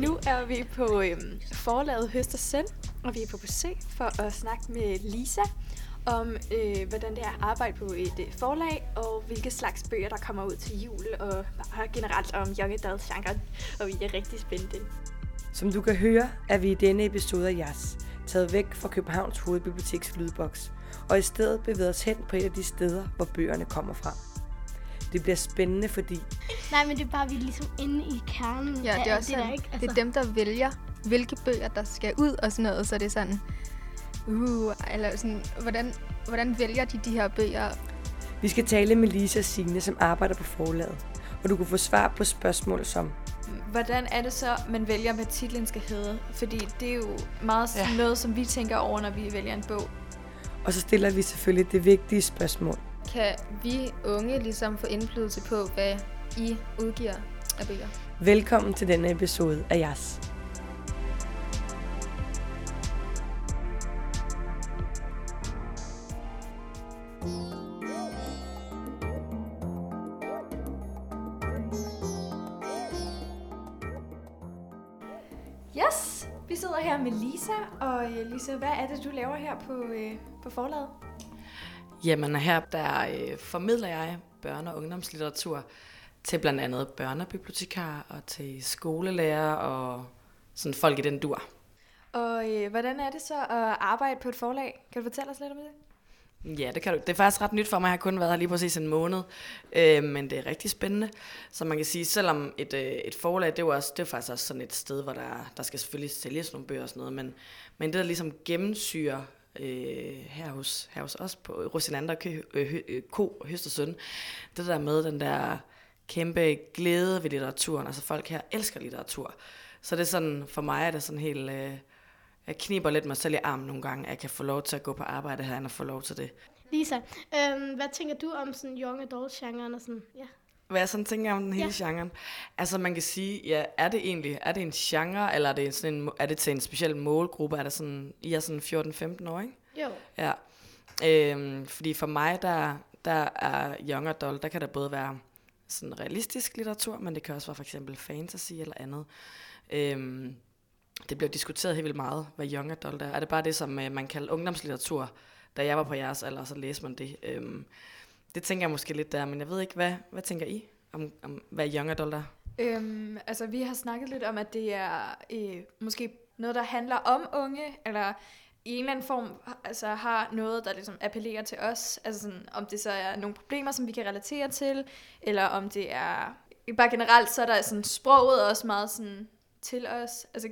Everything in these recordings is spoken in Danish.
Nu er vi på øhm, forlaget Høst og Søn, og vi er på besøg for at snakke med Lisa om, øh, hvordan det er at arbejde på et øh, forlag, og hvilke slags bøger, der kommer ud til jul, og bare generelt om young adult genre, og vi er rigtig spændte. Som du kan høre, er vi i denne episode af Jas taget væk fra Københavns Hovedbiblioteks lydboks, og i stedet bevæget os hen på et af de steder, hvor bøgerne kommer fra. Det bliver spændende, fordi... Nej, men det er bare, vi er ligesom inde i kernen Ja, det er også det der, ikke? det er dem, der vælger, hvilke bøger, der skal ud og sådan noget, så det er sådan, uh, eller sådan, hvordan, hvordan vælger de de her bøger? Vi skal tale med Lisa og Signe, som arbejder på forlaget, og du kan få svar på spørgsmål som, Hvordan er det så, man vælger, hvad titlen skal hedde? Fordi det er jo meget. Ja. noget, som vi tænker over, når vi vælger en bog. og så stiller vi selvfølgelig det vigtige spørgsmål. Kan vi unge ligesom få indflydelse på, hvad I udgiver af bøger? Velkommen til denne episode af Jas. Yes, vi sidder her med Lisa, og øh, Lisa, hvad er det, du laver her på, øh, på forlaget? Jamen her der øh, formidler jeg børne- og ungdomslitteratur til blandt andet børnebibliotekarer og til skolelærer og sådan folk i den dur. Og øh, hvordan er det så at arbejde på et forlag? Kan du fortælle os lidt om det? Ja, det, kan du. det er faktisk ret nyt for mig. Jeg har kun været her lige præcis en måned, øh, men det er rigtig spændende. Så man kan sige, selvom et, øh, et forlag, det er, jo også, det er faktisk også sådan et sted, hvor der, der skal selvfølgelig sælges nogle bøger og sådan noget, men, men det der ligesom gennemsyrer øh, her, hos, her hos os på Rosinander Kø- øh, øh, Ko Høst og Søn, det der med den der kæmpe glæde ved litteraturen, altså folk her elsker litteratur. Så det er sådan, for mig er det sådan helt... Øh, jeg kniber lidt mig selv i armen nogle gange, at jeg kan få lov til at gå på arbejde her, og få lov til det. Lisa, øhm, hvad tænker du om sådan young adult genren og sådan? Ja. Hvad jeg sådan tænker om den hele ja. genren. Altså man kan sige, ja, er det egentlig, er det en genre, eller er det, sådan en, er det til en speciel målgruppe? Er det sådan, I er sådan 14-15 år, ikke? Jo. Ja. Øhm, fordi for mig, der, der er young adult, der kan der både være sådan realistisk litteratur, men det kan også være for eksempel fantasy eller andet. Øhm, det bliver diskuteret helt vildt meget, hvad young adult er. Er det bare det, som øh, man kalder ungdomslitteratur? Da jeg var på jeres alder, så læste man det. Øhm, det tænker jeg måske lidt der, men jeg ved ikke, hvad, hvad tænker I om, om hvad young adult er? Øhm, altså, vi har snakket lidt om, at det er øh, måske noget, der handler om unge, eller i en eller anden form altså, har noget, der ligesom appellerer til os. Altså sådan, om det så er nogle problemer, som vi kan relatere til, eller om det er... Bare generelt, så er der sådan sproget også meget sådan til os. Altså,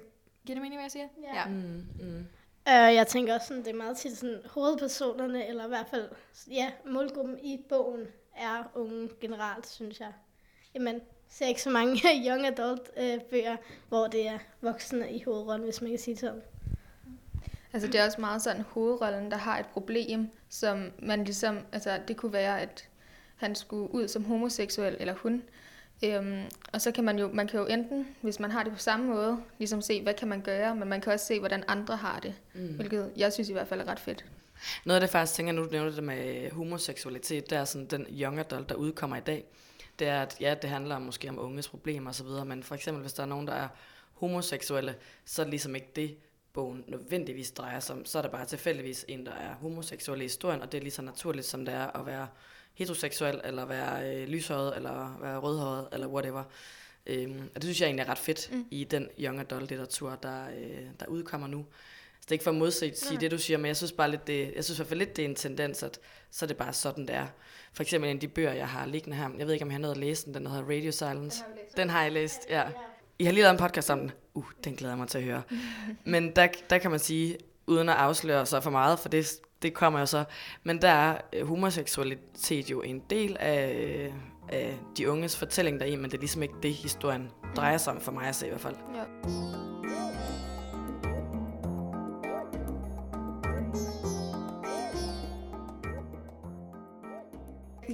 giver det mening, hvad jeg siger? Ja. Mm, mm. Øh, jeg tænker også, sådan, det er meget tit sådan, hovedpersonerne, eller i hvert fald ja, målgruppen i bogen, er unge generelt, synes jeg. Jamen, ser ikke så mange young adult øh, bøger, hvor det er voksne i hovedrollen, hvis man kan sige sådan. Altså det er også meget sådan hovedrollen, der har et problem, som man ligesom, altså det kunne være, at han skulle ud som homoseksuel, eller hun. Øhm, og så kan man jo, man kan jo enten, hvis man har det på samme måde, ligesom se, hvad kan man gøre, men man kan også se, hvordan andre har det. Mm. Hvilket jeg synes i hvert fald er ret fedt. Noget af det faktisk, tænker nu, du nævner det med homoseksualitet, det er sådan den young adult, der udkommer i dag. Det er, at ja, det handler måske om unges problemer osv., men for eksempel, hvis der er nogen, der er homoseksuelle, så er det ligesom ikke det, bogen nødvendigvis drejer sig om. Så er der bare tilfældigvis en, der er homoseksuel i historien, og det er lige så naturligt, som det er at være heteroseksuel, eller være øh, lyshåret, eller være rødhåret, eller whatever. Øhm, og det synes jeg egentlig er ret fedt mm. i den young adult litteratur, der, øh, der udkommer nu. Så det er ikke for at modsige sige det, du siger, men jeg synes bare lidt, det, jeg synes i hvert fald lidt, det er en tendens, at så er det bare sådan, det er. For eksempel en af de bøger, jeg har liggende her, jeg ved ikke, om jeg har nået at læse den, den hedder Radio Silence. Den har jeg læst, ja. I har lige lavet en podcast om den. Uh, den glæder jeg mig til at høre. Men der, der kan man sige, uden at afsløre sig for meget, for det, det kommer jo så, men der er øh, homoseksualitet jo en del af, øh, af de unges fortælling deri, men det er ligesom ikke det, historien drejer sig om for mig at se i hvert fald. Ja.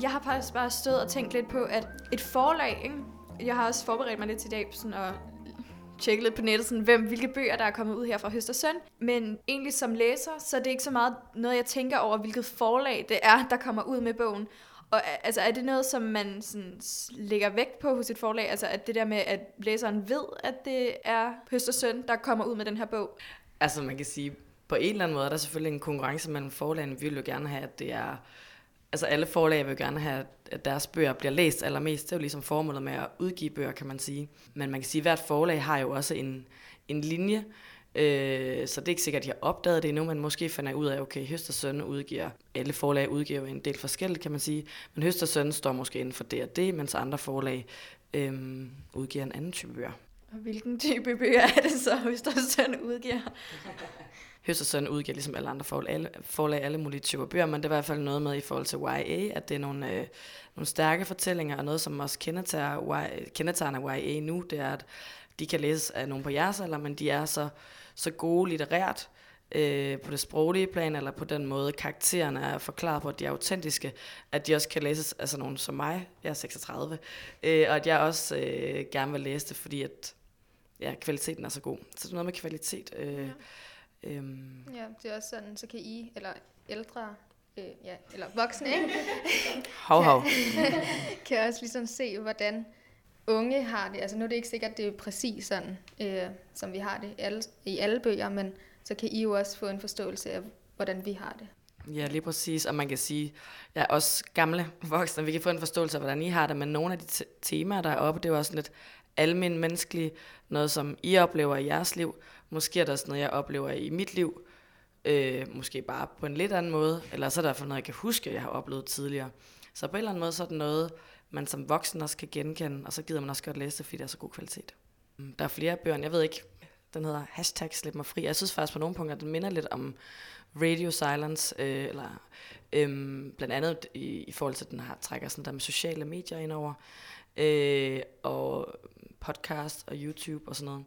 Jeg har faktisk bare stået og tænkt lidt på, at et forlag, ikke? jeg har også forberedt mig lidt til dag, sådan at tjekke lidt på nettet, sådan, hvem, hvilke bøger, der er kommet ud her fra Høst og Søn. Men egentlig som læser, så er det ikke så meget noget, jeg tænker over, hvilket forlag det er, der kommer ud med bogen. Og altså, er det noget, som man sådan, lægger vægt på hos et forlag? Altså, at det der med, at læseren ved, at det er Høst og Søn, der kommer ud med den her bog? Altså man kan sige, på en eller anden måde er der selvfølgelig en konkurrence mellem forlagene. Vi vil jo gerne have, at det er... Altså alle forlag vil jo gerne have, at deres bøger bliver læst allermest. Det er jo ligesom formålet med at udgive bøger, kan man sige. Men man kan sige, at hvert forlag har jo også en, en linje. Øh, så det er ikke sikkert, at de har opdaget det endnu, men måske finder ud af, okay, Høst og Søn udgiver, alle forlag udgiver jo en del forskelligt, kan man sige. Men Høst og Søn står måske inden for D&D, mens andre forlag øh, udgiver en anden type bøger. Og hvilken type bøger er det så, Høst og Søn udgiver? Høst og Søn udgiver ligesom alle andre forlag alle, forlag alle mulige typer bøger, men det er i hvert fald noget med i forhold til YA, at det er nogle, øh, nogle stærke fortællinger, og noget, som også kendetegner, kendetegner YA nu, det er, at de kan læses af nogen på jeres alder, men de er så, så gode litterært, øh, på det sproglige plan, eller på den måde, karaktererne er forklaret på, at de er autentiske, at de også kan læses af sådan nogen som mig, jeg er 36, øh, og at jeg også øh, gerne vil læse det, fordi at ja, kvaliteten er så god. Så det er noget med kvalitet. Øh, Ja. Øhm, Ja, det er også sådan, så kan I, eller ældre, øh, ja, eller voksne, ikke? hov, hov. kan også ligesom se, hvordan unge har det. Altså nu er det ikke sikkert, det er præcis sådan, øh, som vi har det i alle, i alle bøger, men så kan I jo også få en forståelse af, hvordan vi har det. Ja, lige præcis. Og man kan sige, er også gamle voksne, vi kan få en forståelse af, hvordan I har det, men nogle af de te- temaer, der er oppe, det er jo også lidt almen menneskelige, noget som I oplever i jeres liv. Måske er der også noget, jeg oplever i mit liv, øh, måske bare på en lidt anden måde, eller så er der for noget, jeg kan huske, jeg har oplevet tidligere. Så på en eller anden måde, så er det noget, man som voksen også kan genkende, og så gider man også godt læse det, fordi det er så god kvalitet. Mm, der er flere bøger, jeg ved ikke, den hedder hashtag slip mig fri. Jeg synes faktisk på nogle punkter, den minder lidt om Radio Silence, øh, eller øhm, blandt andet i, i forhold til, at den har, trækker sådan der med sociale medier ind over, øh, og podcast og YouTube og sådan noget.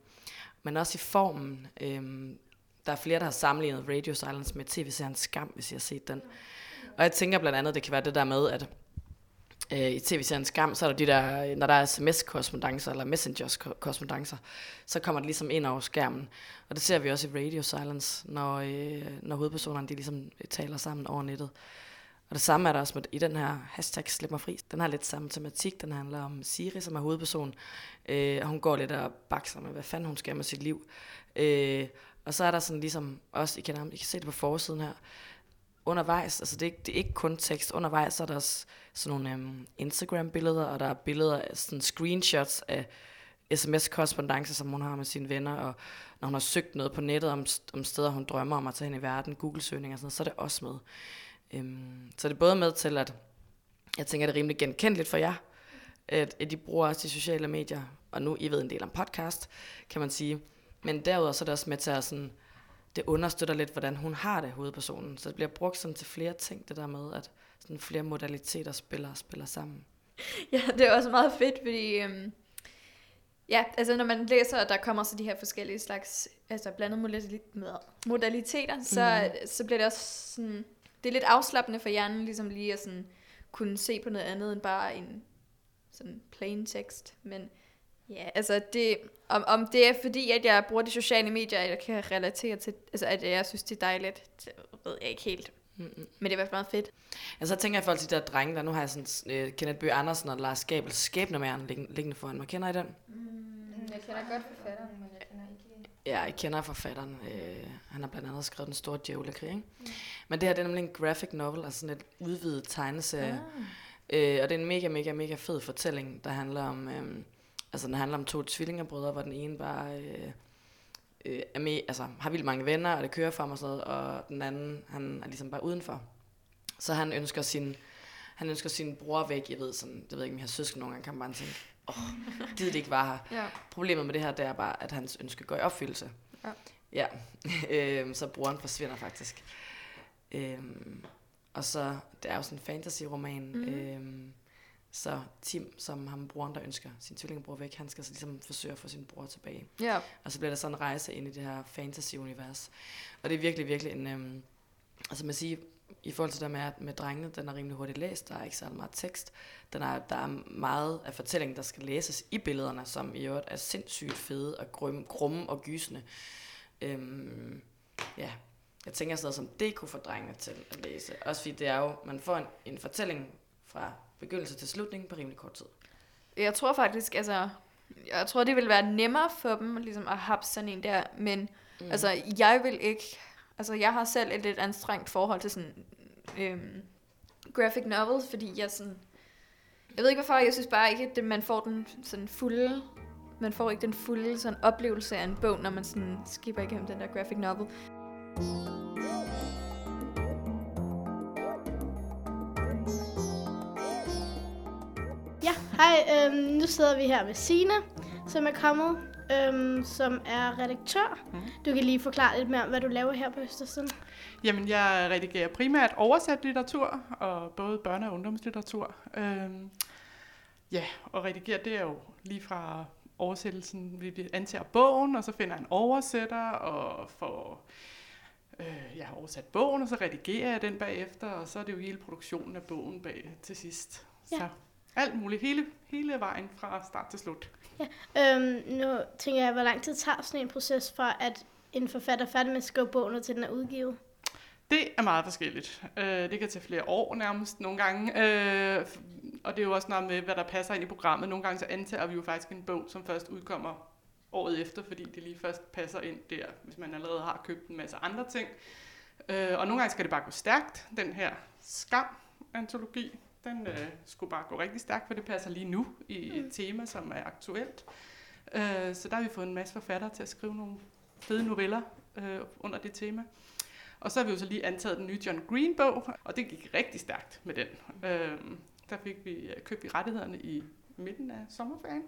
Men også i formen. Øhm, der er flere, der har sammenlignet Radio Silence med tv-serien Skam, hvis jeg har set den. Og jeg tænker blandt andet, det kan være det der med, at øh, i tv-serien Skam, så er der de der, øh, når der er sms-korrespondancer eller messengers-korrespondancer, så kommer det ligesom ind over skærmen. Og det ser vi også i Radio Silence, når, øh, når hovedpersonerne de ligesom øh, taler sammen over nettet. Og det samme er der også med, i den her hashtag Slip mig fri. Den har lidt samme tematik. Den handler om Siri, som er hovedperson. Øh, og hun går lidt og bakser med, hvad fanden hun skal med sit liv. Øh, og så er der sådan ligesom også, I kan, I kan se det på forsiden her, undervejs, altså det er, ikke, det er ikke kun tekst, undervejs så er der også sådan nogle øhm, Instagram-billeder, og der er billeder af sådan screenshots af sms-korrespondancer, som hun har med sine venner, og når hun har søgt noget på nettet om, om steder, hun drømmer om at tage hen i verden, Google-søgninger og sådan noget, så er det også med. Øhm, så det er både med til, at jeg tænker, det er rimelig genkendeligt for jer, at, at de bruger også de sociale medier, og nu I ved en del om podcast, kan man sige. Men derudover så er det også med til at sådan, det understøtter lidt, hvordan hun har det, hovedpersonen. Så det bliver brugt sådan til flere ting, det der med, at sådan flere modaliteter spiller spiller sammen. Ja, det er også meget fedt, fordi... Øhm, ja, altså når man læser, at der kommer så de her forskellige slags, altså modali- modaliteter, så, mm. så bliver det også sådan... Det er lidt afslappende for hjernen, ligesom lige at sådan, kunne se på noget andet end bare en sådan plain tekst. Men ja, altså det, om, om det er fordi, at jeg bruger de sociale medier, jeg kan relatere til, altså at jeg synes, det er dejligt, det ved jeg ikke helt. Men det er i hvert fald meget fedt. Altså, så tænker jeg i forhold til de der drenge, der nu har jeg sådan, øh, Kenneth Bøge Andersen og Lars Gabel skæbnemæren liggende, liggende foran mig. Kender I den? Jeg kender godt forfatteren, men jeg. Ja, jeg kender forfatteren. Øh, han har blandt andet skrevet Den Store Djævlekrig, ikke? Mm. Men det her det er nemlig en graphic novel, altså sådan et udvidet tegneserie. Ah. Øh, og det er en mega, mega, mega fed fortælling, der handler om, øh, altså den handler om to tvillingebrødre, hvor den ene bare øh, øh, er med, altså, har vildt mange venner, og det kører for ham og sådan noget, og den anden, han er ligesom bare udenfor. Så han ønsker sin, han ønsker sin bror væk, jeg ved sådan, det ved jeg ikke, om jeg har søskende nogle gange, kan man bare tænke, oh, det ikke være her. Ja. Problemet med det her, det er bare, at hans ønske går i opfyldelse. Ja. Ja, øhm, så broren forsvinder faktisk. Øhm, og så, det er jo sådan en fantasy-roman, mm. øhm, så Tim, som ham broren, der ønsker sin tvillingebror væk, han skal så ligesom forsøge at få sin bror tilbage. Ja. Og så bliver der sådan en rejse ind i det her fantasy-univers. Og det er virkelig, virkelig en... Øhm, altså man siger, i forhold til det med, med drengene, den er rimelig hurtigt læst, der er ikke særlig meget tekst. Den er, der er meget af fortællingen, der skal læses i billederne, som i øvrigt er sindssygt fede og grum, grumme og gysende. Øhm, ja, jeg tænker sådan noget som det kunne få drengene til at læse. Også fordi det er jo, man får en, en fortælling fra begyndelse til slutning på rimelig kort tid. Jeg tror faktisk, altså, jeg tror, det vil være nemmere for dem, ligesom at have sådan en der, men mm. altså, jeg vil ikke, altså, jeg har selv et lidt anstrengt forhold til sådan, øhm, graphic novels, fordi jeg sådan, jeg ved ikke hvorfor, jeg synes bare ikke, at man får den sådan fulde, man får ikke den fulde sådan oplevelse af en bog, når man sådan skipper igennem den der graphic novel. Ja, hej. Øhm, nu sidder vi her med Sina, som er kommet, øhm, som er redaktør. Mhm. Du kan lige forklare lidt mere om, hvad du laver her på Østersiden. Jamen, jeg redigerer primært oversat litteratur, og både børne- og ungdomslitteratur. Øhm, ja, og redigere, det er jo lige fra oversættelsen, vi antager bogen, og så finder jeg en oversætter, og får øh, ja, oversat bogen, og så redigerer jeg den bagefter, og så er det jo hele produktionen af bogen bag til sidst. Ja. Så alt muligt, hele, hele vejen fra start til slut. Øhm, nu tænker jeg, hvor lang tid tager sådan en proces fra, at en forfatter er færdig med at skrive bogen, og til den er udgivet? Det er meget forskelligt. Øh, det kan tage flere år nærmest nogle gange. Øh, og det er jo også noget med, hvad der passer ind i programmet. Nogle gange så antager vi jo faktisk en bog, som først udkommer året efter, fordi det lige først passer ind der, hvis man allerede har købt en masse andre ting. Øh, og nogle gange skal det bare gå stærkt. Den her skam-antologi, den øh, skulle bare gå rigtig stærkt, for det passer lige nu i et tema, som er aktuelt. Øh, så der har vi fået en masse forfattere til at skrive nogle fede noveller øh, under det tema. Og så har vi jo så lige antaget den nye John Green-bog, og det gik rigtig stærkt med den. Øhm, der fik vi, øh, købte vi rettighederne i midten af sommerferien,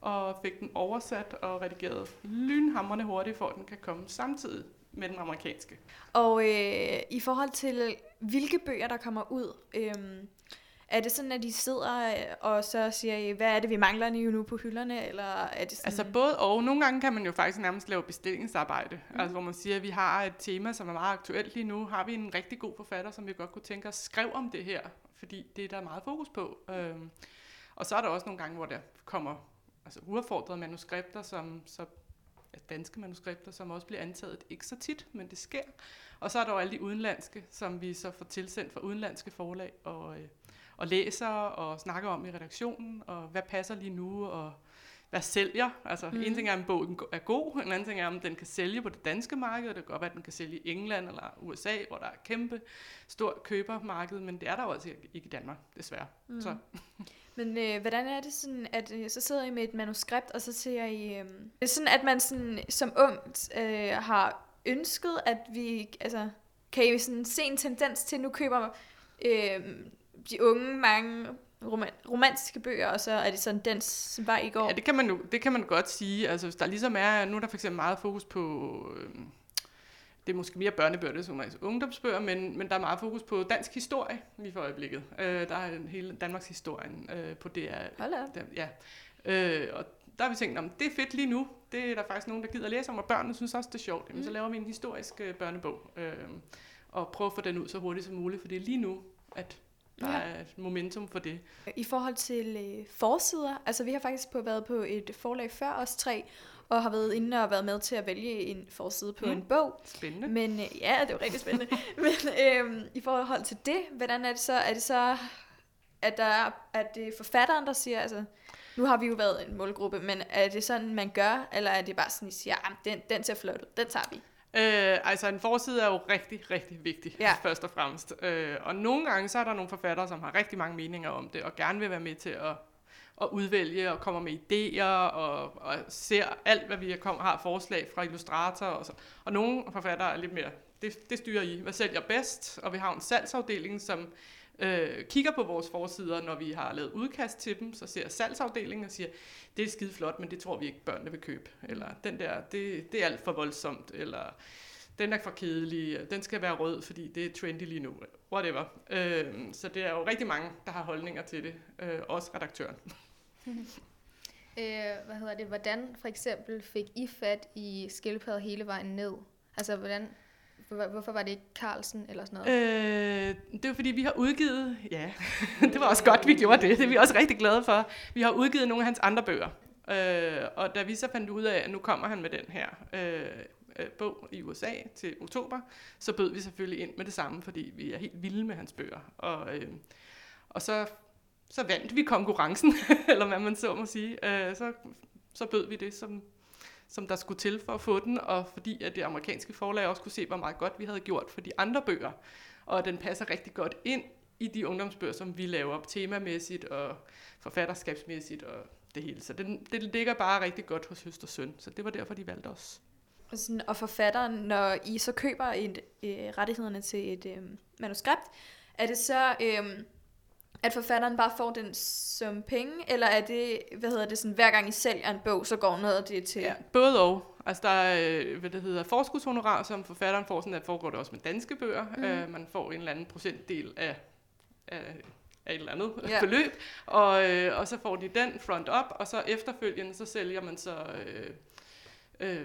og fik den oversat og redigeret lynhamrende hurtigt, for at den kan komme samtidig med den amerikanske. Og øh, i forhold til, hvilke bøger, der kommer ud, øh, er det sådan, at de sidder øh, og så siger, hvad er det, vi mangler lige nu på hylderne, eller er det sådan... Altså både og. Nogle gange kan man jo faktisk nærmest lave bestillingsarbejde. Mm. Altså hvor man siger, at vi har et tema, som er meget aktuelt lige nu. Har vi en rigtig god forfatter, som vi godt kunne tænke os skrev om det her? Fordi det er der meget fokus på. Øhm, og så er der også nogle gange, hvor der kommer altså, uaffordrede manuskripter, som så danske manuskripter, som også bliver antaget ikke så tit, men det sker. Og så er der jo alle de udenlandske, som vi så får tilsendt fra udenlandske forlag og, øh, og læser og snakker om i redaktionen, og hvad passer lige nu, og hvad sælger. Altså, mm. en ting er, om bogen er god, en anden ting er, om den kan sælge på det danske marked, og det kan godt være, at den kan sælge i England eller USA, hvor der er kæmpe stort købermarked, men det er der jo altså ikke i Danmark, desværre. Mm. Så Men øh, hvordan er det sådan, at øh, så sidder I med et manuskript, og så ser I... Øh, det er sådan, at man sådan, som ungt øh, har ønsket, at vi... Altså, kan I sådan se en tendens til, at nu køber øh, de unge mange roman, romantiske bøger, og så er det sådan dens vej i går? Ja, det kan man, jo, det kan man godt sige. Altså, hvis der ligesom er, nu er der for eksempel meget fokus på, øh, det er måske mere børnebøger, som er ungdomsbøger, men, men der er meget fokus på dansk historie lige for øjeblikket. Øh, der er hele Danmarks historien øh, på det. Hold op. Der, ja. Øh, og der har vi tænkt, om det er fedt lige nu. Det er der faktisk nogen, der gider at læse om, og børnene synes også, det er sjovt. Jamen, så laver vi en historisk øh, børnebog, øh, og prøver at få den ud så hurtigt som muligt, for det er lige nu, at der Ja. ja. er et momentum for det. I forhold til øh, forsider, altså vi har faktisk på, været på et forlag før os tre, og har været inde og været med til at vælge en forside på mm. En bog. Spændende. Men øh, ja, det er jo rigtig spændende. Men øh, i forhold til det, hvordan er det så? Er det så, at, der er, at det er forfatteren, der siger, altså, nu har vi jo været en målgruppe, men er det sådan, man gør, eller er det bare sådan, at I siger, "Ah, den, den ser flot ud, den tager vi? Øh, altså en forside er jo rigtig, rigtig vigtig, ja. først og fremmest. Øh, og nogle gange så er der nogle forfattere, som har rigtig mange meninger om det, og gerne vil være med til at, at udvælge og kommer med idéer, og, og ser alt, hvad vi kom, har forslag fra illustrator. Og, så. og nogle forfattere er lidt mere, det, det styrer I, hvad sælger bedst, og vi har en salgsafdeling, som øh, kigger på vores forsider, når vi har lavet udkast til dem, så ser salgsafdelingen og siger, det er skide flot, men det tror vi ikke børnene vil købe. Eller den der, det, det er alt for voldsomt, eller den er for kedelig, den skal være rød, fordi det er trendy lige nu, whatever. Øh, så det er jo rigtig mange, der har holdninger til det, øh, også redaktøren. Øh, hvad hedder det? Hvordan for eksempel fik I fat i skildpadder hele vejen ned? Altså, hvordan, hvorfor var det ikke Carlsen eller sådan noget? Øh, det var fordi, vi har udgivet, ja, det var også godt, vi gjorde det, det er vi også rigtig glade for. Vi har udgivet nogle af hans andre bøger, øh, og da vi så fandt ud af, at nu kommer han med den her øh, øh bog i USA til oktober, så bød vi selvfølgelig ind med det samme, fordi vi er helt vilde med hans bøger. Og, øh, Og så, så vandt vi konkurrencen, eller hvad man så må sige. Øh, så, så bød vi det, som, som der skulle til for at få den, og fordi at det amerikanske forlag også kunne se, hvor meget godt vi havde gjort for de andre bøger. Og den passer rigtig godt ind i de ungdomsbøger, som vi laver op temamæssigt og forfatterskabsmæssigt og det hele. Så det, det ligger bare rigtig godt hos Høst og Søn, så det var derfor, de valgte os. Og, sådan, og forfatteren, når I så køber et, øh, rettighederne til et øh, manuskript, er det så, øh, at forfatteren bare får den som penge, eller er det, hvad hedder det, sådan, hver gang I sælger en bog, så går noget af det til... Ja, både og. Altså der er, øh, hvad det hedder, forskudshonorar, som forfatteren får, sådan at foregår det også med danske bøger. Mm. Uh, man får en eller anden procentdel af, af, af et eller andet ja. beløb, og, øh, og så får de den front up, og så efterfølgende, så sælger man så... Øh, øh,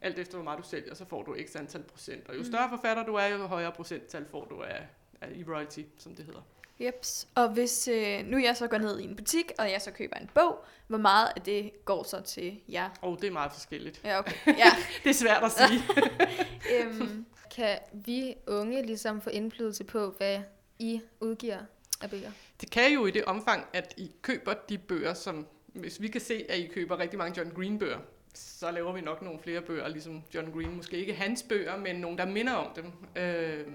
alt efter hvor meget du sælger, så får du x antal procent. Og jo mm. større forfatter du er, jo højere procenttal får du af, af i royalty, som det hedder. Jeps. Og hvis øh, nu jeg så går ned i en butik, og jeg så køber en bog, hvor meget af det går så til jer? Åh, oh, det er meget forskelligt. Ja, okay. Ja. det er svært at sige. øhm, kan vi unge ligesom få indflydelse på, hvad I udgiver af bøger? Det kan jo i det omfang, at I køber de bøger, som... Hvis vi kan se, at I køber rigtig mange John Green-bøger, så laver vi nok nogle flere bøger, ligesom John Green. Måske ikke hans bøger, men nogle, der minder om dem. Øh,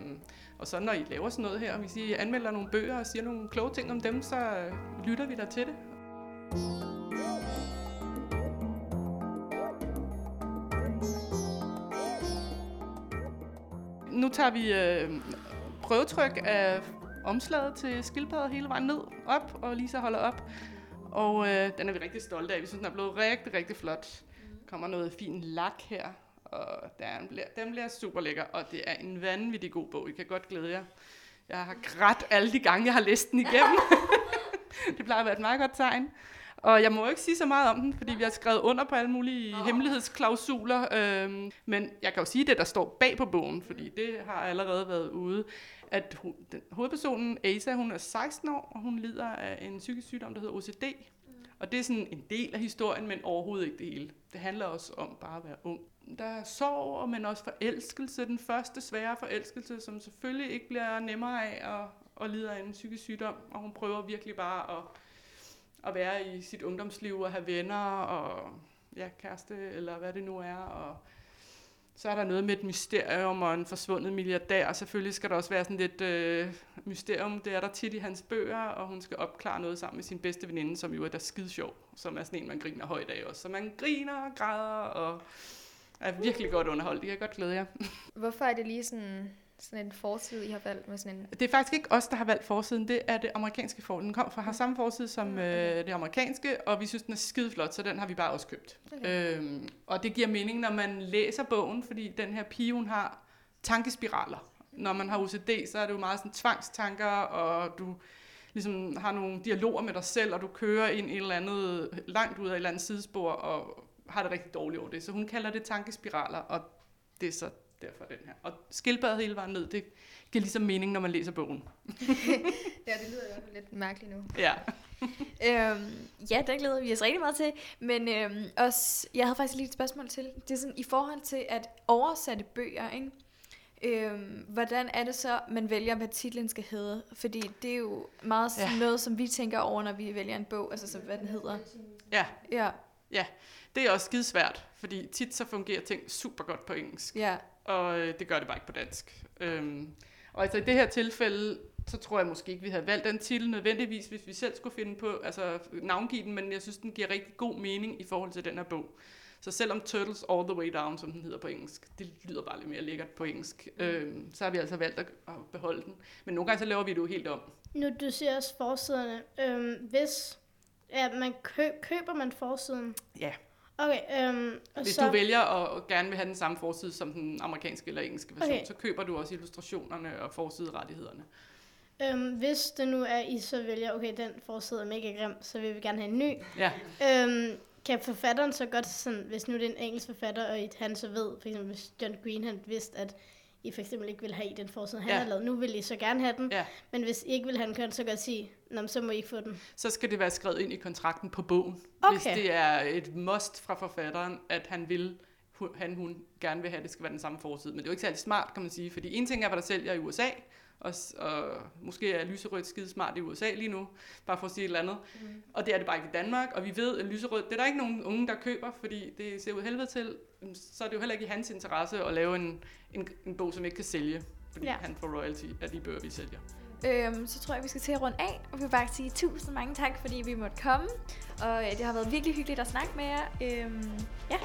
og så når I laver sådan noget her, hvis I anmelder nogle bøger og siger nogle kloge ting om dem, så øh, lytter vi der til det. Nu tager vi øh, prøvetryk af omslaget til skildpadder hele vejen ned, op, og Lisa holder op. Og øh, den er vi rigtig stolte af. Vi synes, den er blevet rigtig, rigtig flot kommer noget fin lak her, og den bliver, den bliver super lækker, og det er en vanvittig god bog. I kan godt glæde jer. Jeg har grædt alle de gange, jeg har læst den igennem. det plejer at være et meget godt tegn. Og jeg må jo ikke sige så meget om den, fordi vi har skrevet under på alle mulige oh. hemmelighedsklausuler. Øhm, men jeg kan jo sige det, der står bag på bogen, fordi det har allerede været ude, at hun, den, hovedpersonen Asa, hun er 16 år, og hun lider af en psykisk sygdom, der hedder OCD. Og det er sådan en del af historien, men overhovedet ikke det hele. Det handler også om bare at være ung. Der er sorg, men også forelskelse. Den første svære forelskelse, som selvfølgelig ikke bliver nemmere af at, at lide af en psykisk sygdom. Og hun prøver virkelig bare at, at være i sit ungdomsliv og have venner og ja, kæreste, eller hvad det nu er. Og, så er der noget med et mysterium og en forsvundet milliardær, og selvfølgelig skal der også være sådan lidt øh, mysterium. Det er der tit i hans bøger, og hun skal opklare noget sammen med sin bedste veninde, som jo er der skide sjov, som er sådan en, man griner højt af også. Så man griner og græder og er virkelig godt underholdt. Det kan godt glæde jer. Hvorfor er det lige sådan sådan en forside, I har valgt med sådan en... Det er faktisk ikke os, der har valgt forsiden. Det er det amerikanske forside. Den kom fra, har samme forside som mm, okay. øh, det amerikanske, og vi synes, den er skide flot, så den har vi bare også købt. Okay. Øhm, og det giver mening, når man læser bogen, fordi den her pige, hun har tankespiraler. Når man har OCD, så er det jo meget sådan tvangstanker, og du ligesom har nogle dialoger med dig selv, og du kører ind i et eller andet, langt ud af et eller andet sidespor, og har det rigtig dårligt over det. Så hun kalder det tankespiraler, og det er så derfor den her. Og skildpaddet hele vejen ned, det giver ligesom mening, når man læser bogen. ja, det lyder jo lidt mærkeligt nu. Ja. øhm, ja, den glæder vi os rigtig meget til. Men øhm, også, jeg havde faktisk lige et spørgsmål til. Det er sådan, i forhold til at oversætte bøger, ikke? Øhm, hvordan er det så, man vælger, hvad titlen skal hedde? Fordi det er jo meget ja. noget, som vi tænker over, når vi vælger en bog, altså så, hvad den hedder. Ja. Ja. Ja, det er også skidesvært, fordi tit så fungerer ting super godt på engelsk. Ja og øh, det gør det bare ikke på dansk. Øhm, og altså i det her tilfælde, så tror jeg måske ikke, vi havde valgt den titel nødvendigvis, hvis vi selv skulle finde på, altså navngive den, men jeg synes, den giver rigtig god mening i forhold til den her bog. Så selvom Turtles All the Way Down, som den hedder på engelsk, det lyder bare lidt mere lækkert på engelsk, mm. øhm, så har vi altså valgt at, at beholde den. Men nogle gange så laver vi det jo helt om. Nu, du siger også forsiderne. Øhm, hvis ja, man kø, køber man forsiden? Ja. Okay, øhm, Hvis så... du vælger at gerne vil have den samme forside som den amerikanske eller engelske version, okay. så køber du også illustrationerne og forsiderettighederne. Øhm, hvis det nu er, I så vælger, okay, den forside er mega grim, så vil vi gerne have en ny. Ja. Øhm, kan forfatteren så godt, sådan, hvis nu det er en engelsk forfatter, og han så ved, for eksempel hvis John Green han vidste, at I for eksempel ikke vil have i den forside, han ja. har lavet. Nu vil I så gerne have den, ja. men hvis I ikke vil have den, kan så godt sige, Nå, så må I ikke få den. Så skal det være skrevet ind i kontrakten på bogen. Okay. Hvis det er et must fra forfatteren, at han vil, han hun gerne vil have, det skal være den samme forside. Men det er jo ikke særlig smart, kan man sige, fordi en ting er, hvad der sælger i USA, og, og måske er lyserødt skidesmart i USA lige nu, bare for at sige et eller andet. Mm. Og det er det bare ikke i Danmark, og vi ved, at lyserødt, det er der ikke nogen unge, der køber, fordi det ser ud helvede til. Så er det jo heller ikke i hans interesse at lave en, en, en bog, som ikke kan sælge, fordi Ja. han får royalty af de bøger, vi sælger. Øhm, så tror jeg, vi skal til at runde af, og vi vil bare sige tusind mange tak, fordi vi måtte komme. Og øh, det har været virkelig hyggeligt at snakke med jer. Øhm, ja,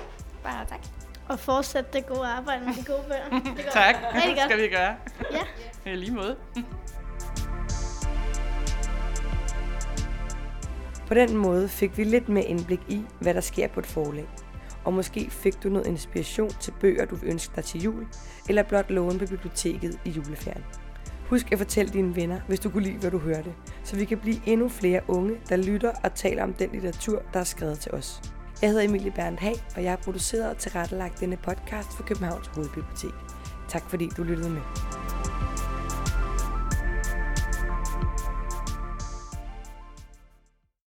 bare tak. Og fortsæt det gode arbejde med de gode bøger. Det går Tak, godt. skal vi gøre. Ja. I øh, lige måde. På den måde fik vi lidt mere indblik i, hvad der sker på et forlag. Og måske fik du noget inspiration til bøger, du vil ønske dig til jul, eller blot låne på biblioteket i juleferien. Husk at fortælle dine venner, hvis du kunne lide, hvad du hørte, så vi kan blive endnu flere unge, der lytter og taler om den litteratur, der er skrevet til os. Jeg hedder Emilie Berndt Hag, og jeg har produceret og tilrettelagt denne podcast for Københavns Hovedbibliotek. Tak fordi du lyttede med.